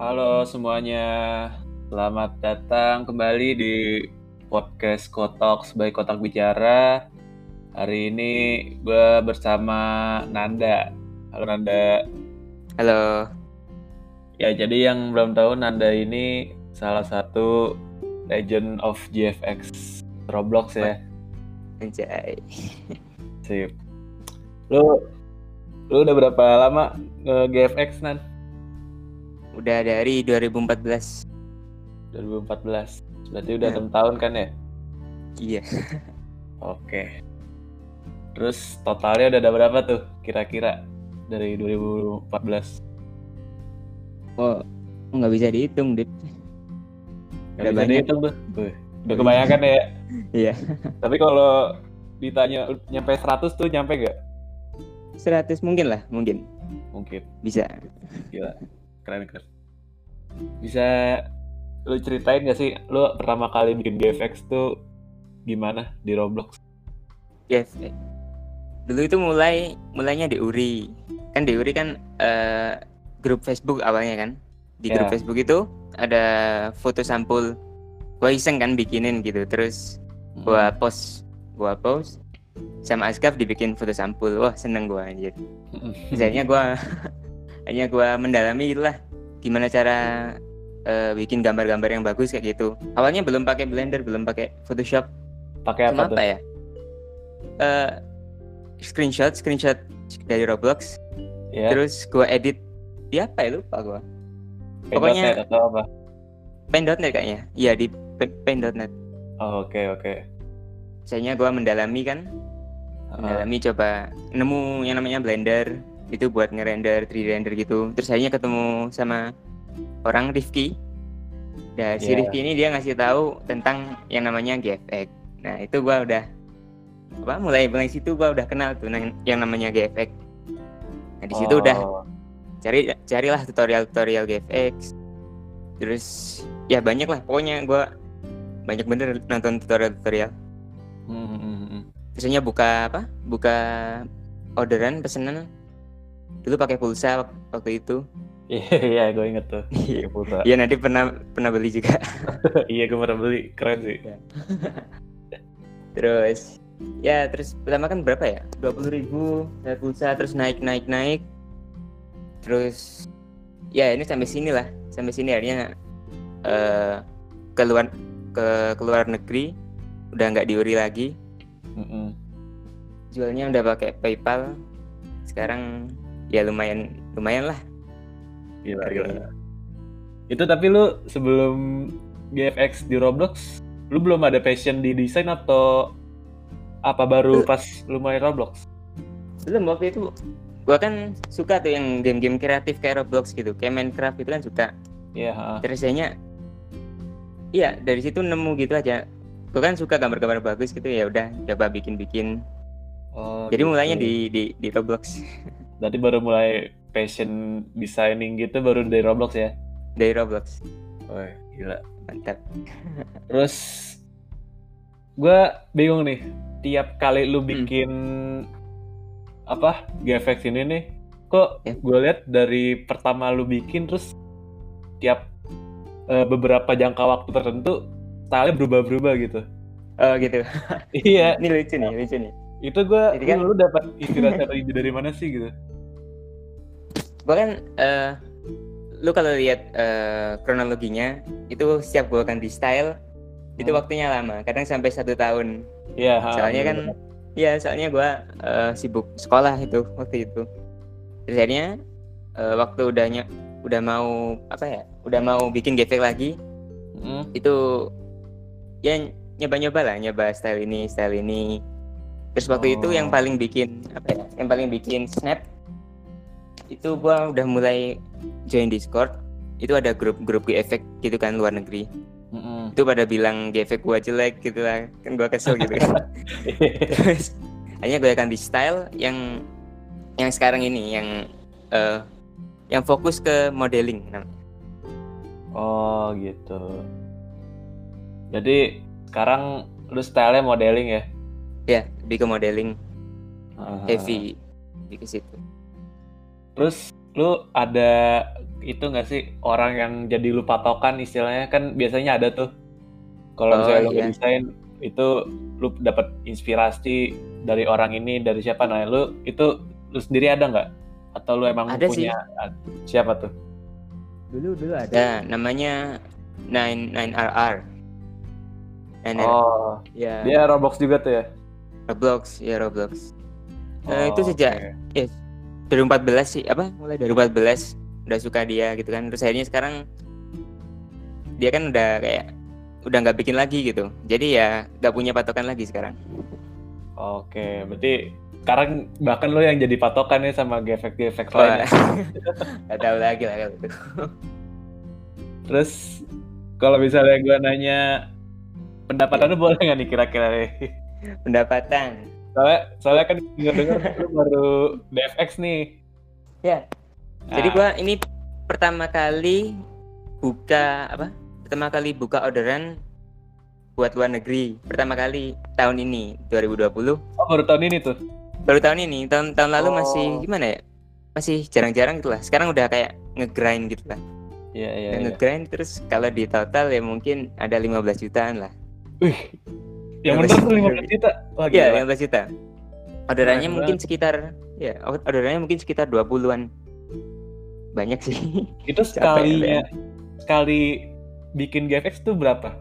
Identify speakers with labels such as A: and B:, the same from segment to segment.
A: Halo semuanya, selamat datang kembali di podcast Kotok sebagai Kotak Bicara. Hari ini gue bersama Nanda. Halo Nanda.
B: Halo.
A: Ya jadi yang belum tahu Nanda ini salah satu legend of GFX Roblox ya.
B: Anjay.
A: Sip. Lu lu udah berapa lama nge GFX Nan?
B: Udah dari 2014.
A: 2014. Berarti udah
B: Ya.
A: enam tahun kan ya?
B: Iya.
A: Oke. Terus totalnya udah ada berapa tuh kira-kira dari 2014?
B: Oh, nggak bisa dihitung, Dit.
A: Gak
B: Udah
A: bisa
B: banyak.
A: dihitung tuh. Wih, Udah kebanyakan ya.
B: Iya.
A: Tapi kalau ditanya nyampe 100 tuh nyampe gak?
B: 100 mungkin lah, mungkin.
A: Mungkin.
B: Bisa.
A: Gila. Keren keren. Bisa lu ceritain gak sih lu pertama kali bikin GFX tuh gimana di Roblox?
B: Yes. Dulu itu mulai mulainya di Uri. Kan di Uri kan eh, grup Facebook awalnya kan. Di grup
A: Ya.
B: Facebook itu ada foto sampul. Gua iseng kan bikinin gitu. Terus
A: Hmm.
B: gua post, gua post sama Askaf dibikin foto sampul. Wah, seneng gua anjir.
A: Hmm.
B: Terus akhirnya gue hanya gue mendalami itulah gimana cara eh, bikin gambar-gambar yang bagus kayak gitu. Awalnya belum pakai Blender belum pakai Photoshop.
A: Pakai
B: cuma
A: apa tuh?
B: apa ya? Eh, screenshot screenshot dari Roblox.
A: Ya,
B: terus gue edit. Di apa ya? Lupa gue pokoknya-
A: atau apa?
B: Paint.net kayaknya. Iya di Paint.net
A: Oh, oke oke.
B: misalnya gue mendalami kan. Mendalami coba nemu yang namanya Blender itu buat ngerender 3D render gitu. Terus akhirnya ketemu sama orang Rifki. Dan si
A: Iya.
B: Rifki ini dia ngasih tahu tentang yang namanya GFX nah itu gua udah apa mulai mulai situ gua udah kenal tuh yang namanya GFX nah di situ udah
A: oh,
B: cari carilah tutorial tutorial GFX terus ya banyak lah. Pokoknya gua banyak bener nonton tutorial tutorial
A: hmm, hmm, hmm, hmm.
B: biasanya buka apa buka orderan pesanan dulu pakai pulsa wak- waktu itu
A: Iya, iya, gue inget tuh. Iya, pulsa.
B: Iya nanti pernah pernah beli juga
A: iya, gue pernah beli. Keren sih.
B: terus ya terus pertama kan berapa ya dua puluh ribu pulsa terus naik naik naik terus ya ini sampai sini lah sampai sini akhirnya eh keluar ke keluar negeri udah nggak diuri lagi
A: Mm-mm.
B: jualnya udah pakai PayPal sekarang ya lumayan lumayan lah
A: Gila, gila. Itu tapi lu sebelum GFX di Roblox, lu belum ada passion di desain atau apa baru pas lu main Roblox?
B: belum waktu itu gua kan suka tuh yang game-game kreatif kayak Roblox gitu kayak Minecraft itu kan suka
A: Iya, ha.
B: terus akhirnya iya dari situ nemu gitu aja gua kan suka gambar-gambar bagus gitu ya udah coba bikin-bikin
A: Oh,
B: jadi
A: gitu.
B: mulainya di di di Roblox
A: Berarti baru mulai passion designing gitu baru dari Roblox ya?
B: dari Roblox
A: Wah, gila.
B: mantap
A: Terus gua bingung nih, tiap kali lu
B: Hmm.
A: bikin apa GFX ini nih, kok
B: Ya.
A: gue lihat dari pertama lu bikin terus tiap eh, beberapa jangka waktu tertentu style berubah-berubah gitu.
B: oh gitu
A: iya,
B: ini lucu nih lucu nih
A: itu gua
B: Jadi kan-
A: lu dapat inspirasi atau ide dari mana sih gitu?
B: Gua kan eh lu kalau lihat eh, kronologinya itu setiap gua ganti style itu
A: Hmm.
B: waktunya lama. Kadang sampai satu tahun.
A: Iya, ha,
B: soalnya kan ya soalnya gua eh, sibuk sekolah itu waktu itu. Terus akhirnya eh, waktu udah ny- udah mau apa ya udah mau bikin GFX lagi
A: Mm,
B: itu ya nyoba-nyoba lah nyoba style ini style ini. Terus waktu itu
A: Oh.
B: yang paling bikin apa ya yang paling bikin snap itu gua udah mulai join Discord itu ada grup-grup GFX gitu kan luar negeri
A: mm-mm.
B: itu pada bilang GFX gua jelek gitu lah kan gua kesel gitu kan terus hanya gue ganti style yang yang sekarang ini yang eh, yang fokus ke modeling namanya.
A: oh gitu. Jadi sekarang lu style modeling ya?
B: ya lebih ke modeling
A: Ah.
B: heavy lebih ke situ
A: Terus lu ada itu nggak sih orang yang jadi lu patokan istilahnya? Kan biasanya ada tuh. Kalau
B: Oh,
A: misalnya lu
B: iya.
A: desain itu lu dapat inspirasi dari orang ini dari siapa. Nah lu itu lu sendiri ada nggak? Atau lu emang
B: Ada sih.
A: punya siapa tuh?
B: Dulu dulu ada. Namanya Nine Nine RR RR
A: oh
B: ya.
A: dia Roblox juga tuh ya?
B: Roblox ya Roblox. Eh,
A: Oh,
B: itu sejak
A: oke.
B: 2014 sih apa mulai 2014 udah suka dia gitu kan. Terus akhirnya sekarang dia kan udah kayak udah nggak bikin lagi gitu. Jadi ya nggak punya patokan lagi sekarang.
A: Oke, berarti sekarang bahkan lo yang jadi patokan ya sama GFX-GFX
B: Wah,
A: lainnya.
B: nggak tahu lagi lah kalau itu
A: Terus kalau misalnya gue nanya pendapatan lu boleh nggak nih kira-kira? Nih?
B: pendapatan
A: Soalnya, soalnya kan denger-denger lu baru DFX nih.
B: Ya. Jadi
A: Ah,
B: gua ini pertama kali buka apa? Pertama kali buka orderan buat luar negeri. Pertama kali tahun ini 2020.
A: oh, baru tahun ini tuh.
B: Baru tahun ini. Tahun tahun lalu masih
A: Oh.
B: gimana ya? Masih jarang-jarang gitu lah. Sekarang udah kayak ngegrind gitu lah.
A: Iya, iya, iya.
B: ngegrind terus kalau di total ya mungkin ada 15 jutaan lah.
A: Yang bener tuh
B: belas
A: 15 juta.
B: Iya,
A: gila.
B: 15 juta. Orderannya
A: Keren
B: mungkin sekitar ya, orderannya mungkin sekitar 20-an. Banyak sih.
A: Itu sekalinya sekali bikin GFX tuh berapa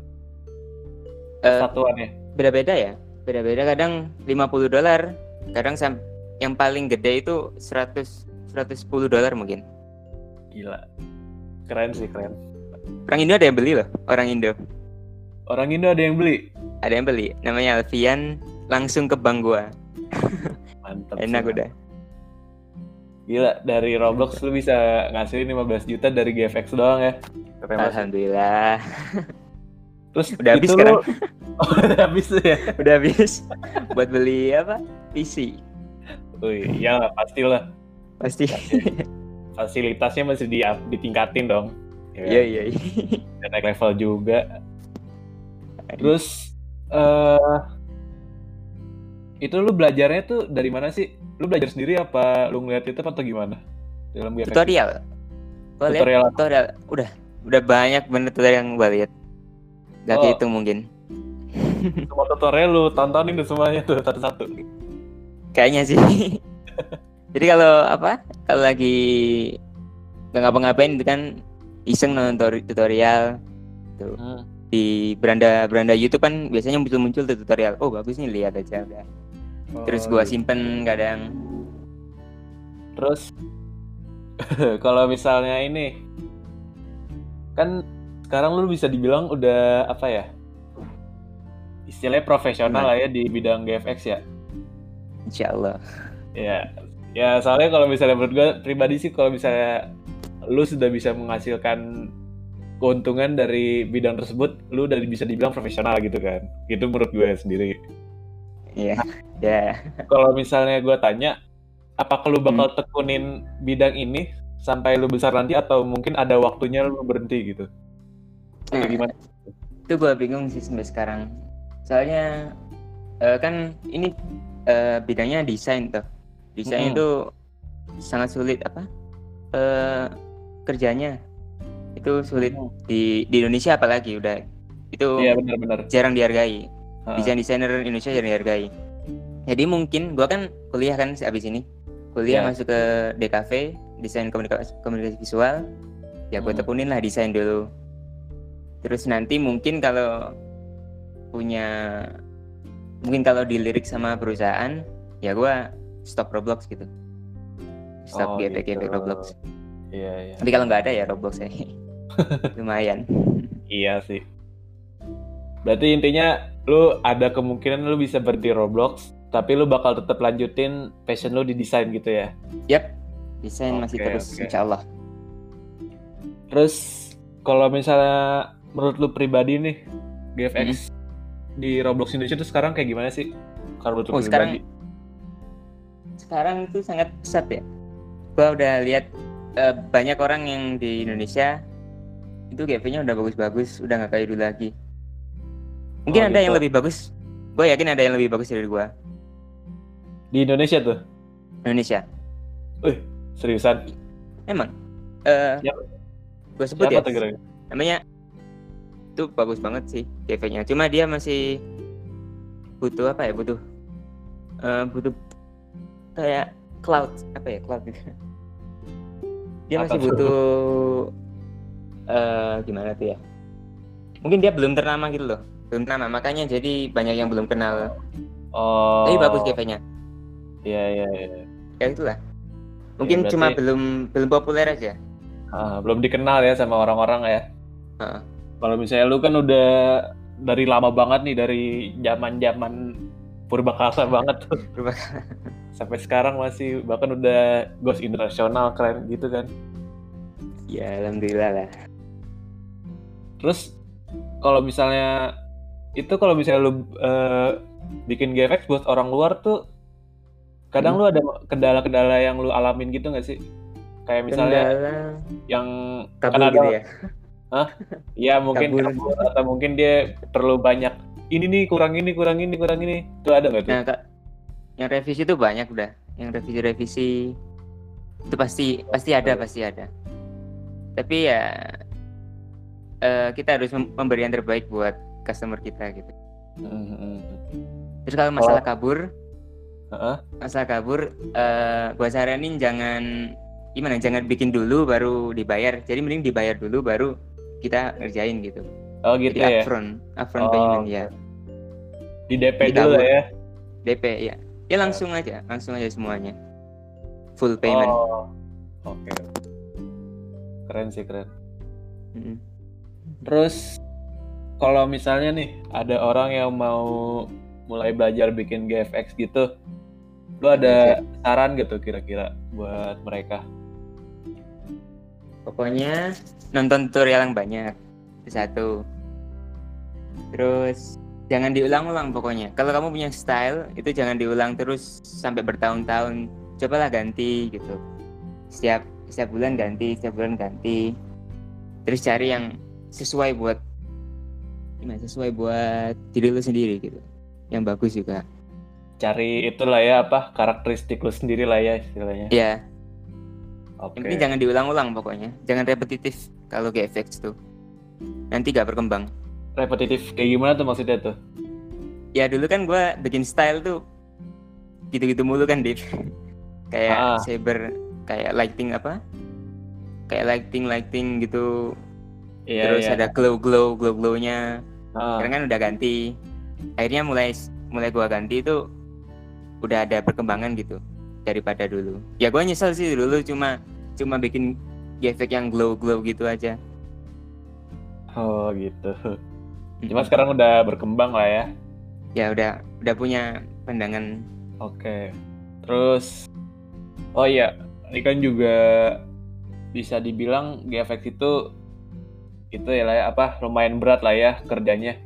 B: Eh,
A: satuannya?
B: beda-beda ya beda-beda kadang 50 dolar kadang sam yang paling gede itu 100 110 dolar mungkin
A: Gila. Keren sih, keren.
B: orang Indo ada yang beli loh orang Indo
A: Orang Indo ada yang beli.
B: Ada yang beli namanya Alfian langsung ke bank gua
A: Mantap.
B: enak
A: sih.
B: udah
A: Gila, dari Roblox lu bisa ngasilin 15 juta dari GFX doang ya.
B: Alhamdulillah
A: Terus
B: Udah habis sekarang.
A: lu- Oh, udah habis ya.
B: udah habis buat beli apa PC
A: Wih, ya lah, pastilah.
B: pasti
A: Fasilitasnya masih di ditingkatin dong. Ya
B: iya iya iya.
A: Dan naik level juga. Terus eh itu lu belajarnya tuh dari mana sih? Lu belajar sendiri apa lu ngeliat itu atau gimana? Dalam GFX?
B: tutorial gua lihat
A: Tutorial apa?
B: tutorial udah udah banyak bener tutorial yang gua lihat Gak
A: Oh.
B: kehitung mungkin
A: Semua tutorial lu tontonin tuh semuanya tuh satu-satu.
B: Kayaknya sih. Jadi kalau apa? Kalau lagi nggak ngapa-ngapain itu kan iseng nonton tori- tutorial
A: Hmm.
B: Di beranda-beranda YouTube kan biasanya muncul-muncul tuh tutorial. Oh bagus nih lihat aja udah. Terus
A: Oh,
B: gua
A: gitu.
B: simpen kadang.
A: Terus kalau misalnya ini kan sekarang lu bisa dibilang udah apa ya? Istilahnya profesional lah ya di bidang GFX ya.
B: Insya Allah.
A: Ya, ya soalnya kalau misalnya menurut gue pribadi sih kalau misalnya lu sudah bisa menghasilkan keuntungan dari bidang tersebut, lu udah bisa dibilang profesional gitu kan. Gitu menurut gue sendiri.
B: Iya. Ya.
A: Kalau misalnya gue tanya, apakah lu bakal tekunin bidang ini sampai lu besar nanti atau mungkin ada waktunya lu berhenti gitu? Atau
B: Nah,
A: gimana?
B: itu gua bingung sih sampai sekarang. Soalnya eh, kan ini eh, bidangnya desain tuh. Desain
A: Mm-mm.
B: itu sangat sulit apa? Eh kerjanya itu sulit
A: Mm.
B: di di Indonesia apalagi udah itu
A: Iya benar-benar.
B: jarang dihargai.
A: Ha.
B: Desain desainer Indonesia jarang dihargai. Jadi mungkin gua kan kuliah kan abis ini. Kuliah
A: Ya.
B: masuk ke DKV, desain komunikasi, komunikasi visual. Ya gue
A: Hmm.
B: tekunin lah desain dulu. Terus nanti mungkin kalau punya mungkin kalau dilirik sama perusahaan ya gua stop Roblox gitu. Stop
A: Oh,
B: GP GP
A: gitu.
B: Roblox.
A: Iya, iya.
B: Tapi kalau nggak ada ya Roblox ya. Lumayan.
A: Iya sih. Berarti intinya lu ada kemungkinan lu bisa berhenti Roblox, tapi lu bakal tetap lanjutin passion lu di desain gitu ya.
B: Yap. Desain masih
A: Oke,
B: terus
A: oke.
B: insya Allah.
A: Terus kalau misalnya menurut lu pribadi nih GFX di Roblox Indonesia tuh sekarang kayak gimana sih? Kalau menurut lu
B: Oh sekarang
A: pribadi.
B: sekarang itu sangat pesat ya. Gua udah lihat eh, banyak orang yang di Indonesia itu GP-nya udah bagus-bagus, udah nggak kayak dulu lagi. Mungkin
A: Oh,
B: ada yang
A: gitu.
B: lebih bagus. Gue yakin ada yang lebih bagus dari gua.
A: Di Indonesia tuh.
B: Indonesia.
A: Wih, seriusan.
B: Emang eh
A: Siapa?
B: gue sebut
A: Siapa
B: ya
A: tuh
B: namanya itu bagus banget sih GV-nya cuma dia masih butuh apa ya butuh eh, butuh kayak cloud apa ya cloud gitu dia masih
A: tuh?
B: butuh eh gimana tuh ya mungkin dia belum ternama gitu loh belum ternama makanya jadi banyak yang belum kenal
A: Oh.
B: tapi bagus GV-nya
A: Iya iya iya.
B: ya itulah mungkin
A: berarti-
B: cuma belum belum populer aja
A: Ah, belum dikenal ya sama orang-orang ya.
B: Heeh.
A: Kalau misalnya lu kan udah dari lama banget nih dari zaman-zaman purbakala banget tuh.
B: Purbakala.
A: Sampai sekarang masih bahkan udah ghost internasional keren gitu kan.
B: ya alhamdulillah lah
A: Terus kalau misalnya itu kalau misalnya lu eh, bikin GFX buat orang luar tuh kadang lu ada kendala-kendala yang lu alamin gitu nggak sih? Kayak misalnya
B: kendala
A: yang
B: kabur
A: kan ada-
B: gitu ya
A: ya mungkin
B: Kabur.
A: kabur, atau mungkin dia perlu banyak ini nih kurang ini kurang ini kurang ini itu ada nggak tuh?
B: Nah, Kak, yang revisi itu banyak udah. Yang revisi-revisi itu pasti pasti ada, pasti ada. Tapi ya eh, kita harus mem- memberi yang terbaik buat customer kita gitu.
A: Hmm,
B: Terus kalau masalah kabur,
A: Heeh.
B: masalah kabur, eh gua saranin jangan gimana, jangan bikin dulu baru dibayar. Jadi mending dibayar dulu baru kita ngerjain gitu.
A: Oh gitu
B: Jadi
A: ya.
B: upfront, upfront
A: Oh,
B: payment ya.
A: Di DP
B: Di
A: dulu
B: kabur.
A: ya.
B: DP ya. Ya langsung aja, langsung aja semuanya. Full payment.
A: Oh. Oke. Keren sih keren.
B: Mm-mm.
A: Terus kalau misalnya nih ada orang yang mau mulai belajar bikin GFX gitu, lu ada saran gitu kira-kira buat mereka?
B: Pokoknya nonton tutorial yang banyak. Satu. Terus jangan diulang-ulang pokoknya. Kalau kamu punya style itu jangan diulang terus sampai bertahun-tahun. Cobalah ganti gitu. Setiap setiap bulan ganti, setiap bulan ganti. Terus cari yang sesuai buat gimana? Sesuai buat diri lu sendiri gitu. Yang bagus juga.
A: Cari itulah ya apa karakteristik lu sendiri lah ya istilahnya.
B: Ya,
A: Oke.
B: yang penting jangan diulang-ulang pokoknya. Jangan repetitif kalau GFX tuh. Nanti gak berkembang.
A: Repetitif kayak gimana tuh maksudnya tuh?
B: ya dulu kan gua bikin style tuh gitu-gitu mulu kan Div kayak
A: Ah.
B: saber kayak lighting apa kayak lighting lighting gitu
A: Iya
B: terus
A: iya.
B: ada glow glow glow glownya
A: Ah,
B: sekarang kan udah ganti akhirnya mulai mulai gua ganti itu udah ada perkembangan gitu daripada dulu ya gua nyesel sih dulu cuma cuma bikin efek yang glow glow gitu aja
A: Oh gitu. Cuma sekarang udah berkembang lah ya.
B: ya udah udah punya pandangan
A: Oke. Terus oh iya, ini kan juga bisa dibilang GFX itu itu ya lah ya, apa lumayan berat lah ya kerjanya.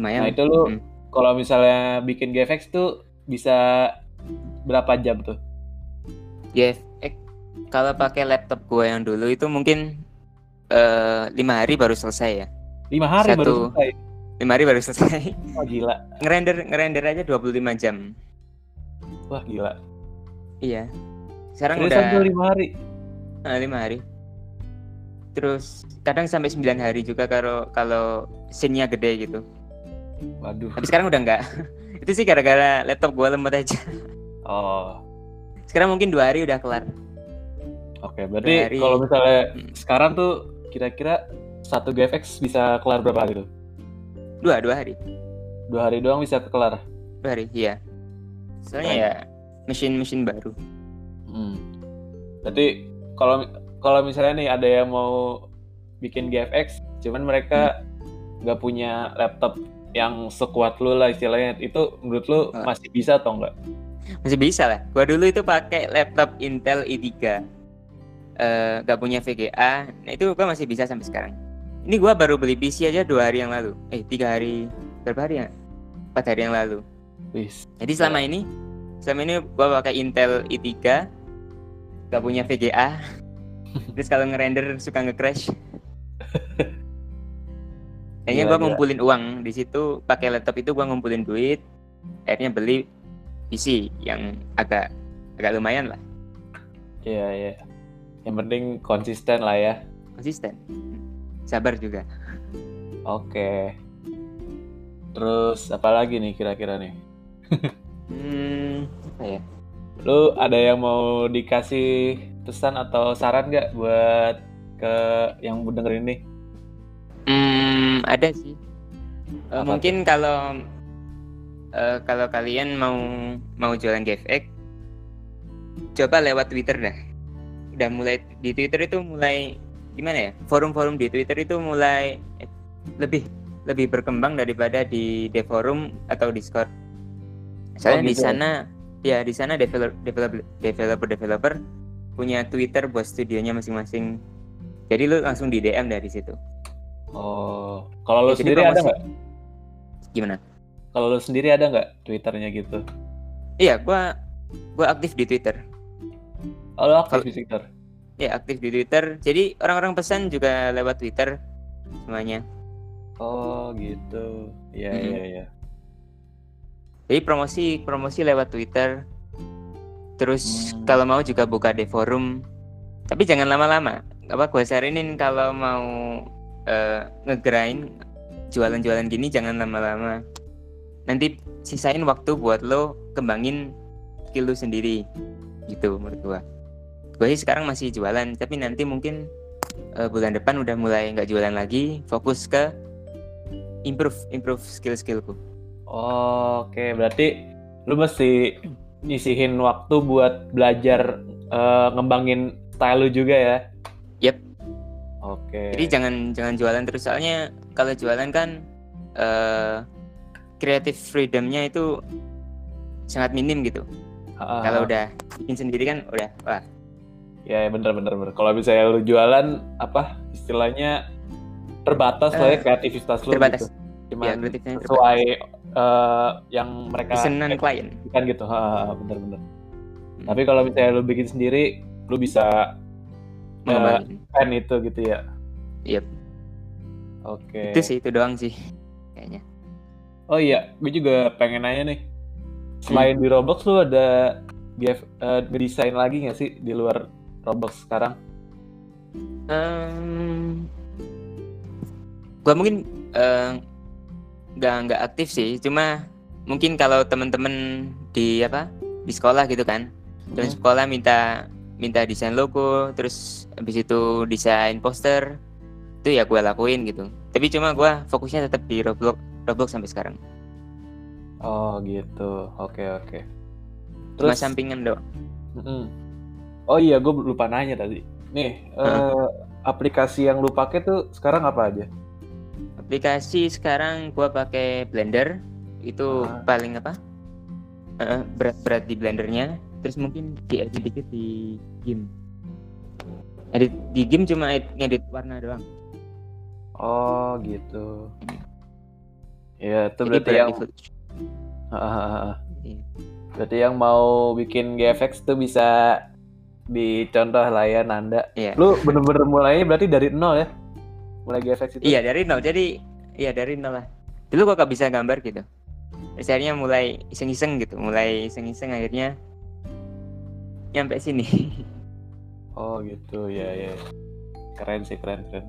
B: lumayan
A: Nah, itu lu
B: Mm.
A: kalau misalnya bikin GFX tuh bisa berapa jam tuh?
B: Eh, kalau pakai laptop gue yang dulu itu mungkin eh, lima hari baru selesai ya.
A: Lima hari baru
B: Satu.
A: selesai.
B: Lima hari baru selesai.
A: Wah gila.
B: ngerender ngerender aja 25 jam.
A: Wah gila.
B: Iya. Sekarang
A: Seriusan
B: udah
A: lima hari.
B: ah, lima hari. Terus kadang sampai 9 hari juga kalau kalau scene-nya gede gitu.
A: Waduh.
B: Tapi sekarang udah enggak. itu sih gara-gara laptop gue lemot aja.
A: Oh.
B: Sekarang mungkin dua hari udah kelar.
A: Oke, berarti kalau misalnya
B: Hmm.
A: sekarang tuh kira-kira satu GFX bisa kelar berapa hari tuh?
B: Dua, dua hari.
A: Dua hari doang bisa kelar.
B: Dua hari, iya. Soalnya
A: Keren.
B: ya mesin-mesin baru.
A: Hmm. Berarti kalau kalau misalnya nih ada yang mau bikin GFX, cuman mereka nggak punya laptop yang sekuat lu lah istilahnya, itu menurut lu
B: Ah.
A: masih bisa atau enggak?
B: Masih bisa lah. Gua dulu itu pakai laptop Intel i3. Eh gak punya VGA. Nah itu gua masih bisa sampai sekarang. Ini gua baru beli PC aja dua hari yang lalu. Eh tiga hari berapa hari ya? Empat hari yang lalu.
A: Wis.
B: Jadi selama ini, selama ini gua pakai Intel i3, gak punya VGA. Terus kalau ngerender suka nge-crash. Kayaknya
A: gila.
B: ngumpulin uang di situ pakai laptop itu gua ngumpulin duit. Akhirnya beli PC yang agak agak lumayan lah.
A: Iya, iya. Yang penting konsisten lah ya.
B: konsisten sabar juga
A: Oke. Terus apa lagi nih kira-kira nih?
B: hmm apa ya
A: Lu ada yang mau dikasih pesan atau saran nggak buat ke yang denger ini?
B: hmm ada sih Eh,
A: Apa
B: mungkin kalau eh, kalau kalian mau mau jualan GFX coba lewat Twitter dah udah mulai di Twitter itu mulai gimana ya forum-forum di Twitter itu mulai eh, lebih lebih berkembang daripada di forum atau Discord soalnya
A: Oh,
B: di
A: gitu
B: sana ya di sana developer developer developer developer punya Twitter buat studionya masing-masing jadi lu langsung di DM dari situ
A: Oh, kalau lu
B: Ya,
A: sendiri ada nggak?
B: gimana
A: Kalau lu sendiri ada nggak Twitternya gitu?
B: iya gua gua aktif di Twitter
A: Oh, lu aktif
B: Kalau-
A: di Twitter?
B: Ya aktif di Twitter jadi orang-orang pesan juga lewat Twitter semuanya
A: Oh, gitu. Iya,
B: Mm-mm.
A: iya, iya.
B: jadi promosi promosi lewat Twitter terus
A: Hmm.
B: kalau mau juga buka di forum tapi jangan lama-lama apa gue saranin kalau mau eh, ngegrind jualan-jualan gini jangan lama-lama nanti sisain waktu buat lo kembangin skill lu sendiri gitu menurut gua gue sih sekarang masih jualan tapi nanti mungkin eh, bulan depan udah mulai nggak jualan lagi fokus ke improve improve skill skillku
A: Oh, Oke, berarti lu mesti nyisihin waktu buat belajar eh, ngembangin style lu juga ya?
B: Yep.
A: Oke.
B: Jadi jangan jangan jualan terus soalnya kalau jualan kan eh creative freedomnya itu sangat minim gitu.
A: Ah,
B: Kalau udah bikin sendiri kan udah wah
A: Ya, ya, bener bener bener. Kalau misalnya lu jualan apa istilahnya terbatas lah ya
B: Eh,
A: kreativitas lu
B: terbatas.
A: gitu.
B: ya
A: Cuman
B: terbatas.
A: sesuai eh, yang mereka
B: Pesanan klien.
A: kan gitu. Ha, bener bener.
B: Hmm.
A: Tapi kalau misalnya lu bikin sendiri, lu bisa
B: Mengembangin.
A: pen itu gitu ya.
B: Yep.
A: Oke.
B: Itu sih itu doang sih kayaknya.
A: Oh iya, gue juga pengen nanya nih. Selain di Roblox lu ada GF, eh, ngedesain lagi nggak sih di luar Roblox sekarang?
B: Em, gua mungkin nggak nggak aktif sih, cuma mungkin kalau temen-temen di apa di sekolah gitu kan, terus
A: Hmm.
B: sekolah minta minta desain logo, terus habis itu desain poster, itu ya gue lakuin gitu. Tapi cuma gua fokusnya tetap di Roblox Roblox sampai sekarang.
A: Oh gitu, oke oke.
B: Cuma
A: Terus,
B: sampingan doang.
A: Mm-mm. Oh iya, gue lupa nanya tadi. Nih, eh, aplikasi yang lu pakai tuh sekarang apa aja?
B: Aplikasi sekarang gua pakai Blender, itu
A: Ah.
B: paling apa? eh, berat-berat di Blendernya, terus mungkin diedit dikit di game. Edit di game cuma ed- ngedit warna doang.
A: Oh gitu. Ya, itu berarti yang.
B: Iya.
A: berarti yang mau bikin GFX tuh bisa dicontoh lah ya Nanda.
B: Iya.
A: Lu bener-bener mulainya berarti dari nol ya? Mulai GFX itu?
B: Iya dari nol. Jadi iya dari nol lah. Dulu gua gak bisa gambar gitu. Terus akhirnya mulai iseng-iseng gitu, mulai iseng-iseng akhirnya nyampe sini.
A: Oh gitu, ya ya. Keren sih, keren keren.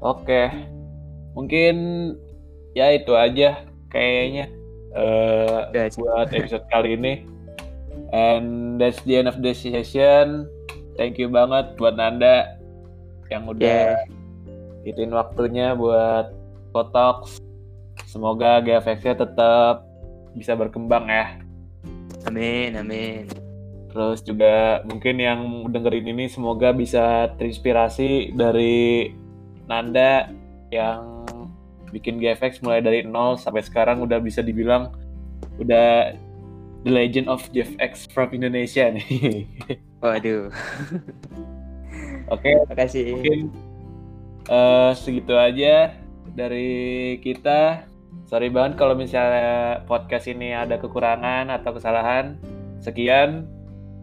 A: Oke, mungkin ya itu aja kayaknya
B: aja.
A: buat episode kali ini. And that's the end of the session. Thank you banget buat Nanda yang udah
B: Yeah.
A: waktunya buat Kotox. Semoga GFX-nya tetap bisa berkembang ya.
B: Amin, amin.
A: Terus juga mungkin yang dengerin ini semoga bisa terinspirasi dari Nanda yang bikin GFX mulai dari nol sampai sekarang udah bisa dibilang udah the legend of GFX from Indonesia nih.
B: Waduh,
A: Oke,
B: makasih.
A: mungkin eh, segitu aja dari kita. Sorry banget kalau misalnya podcast ini ada kekurangan atau kesalahan. Sekian,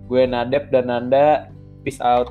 A: gue Nadep dan Nanda. Peace out.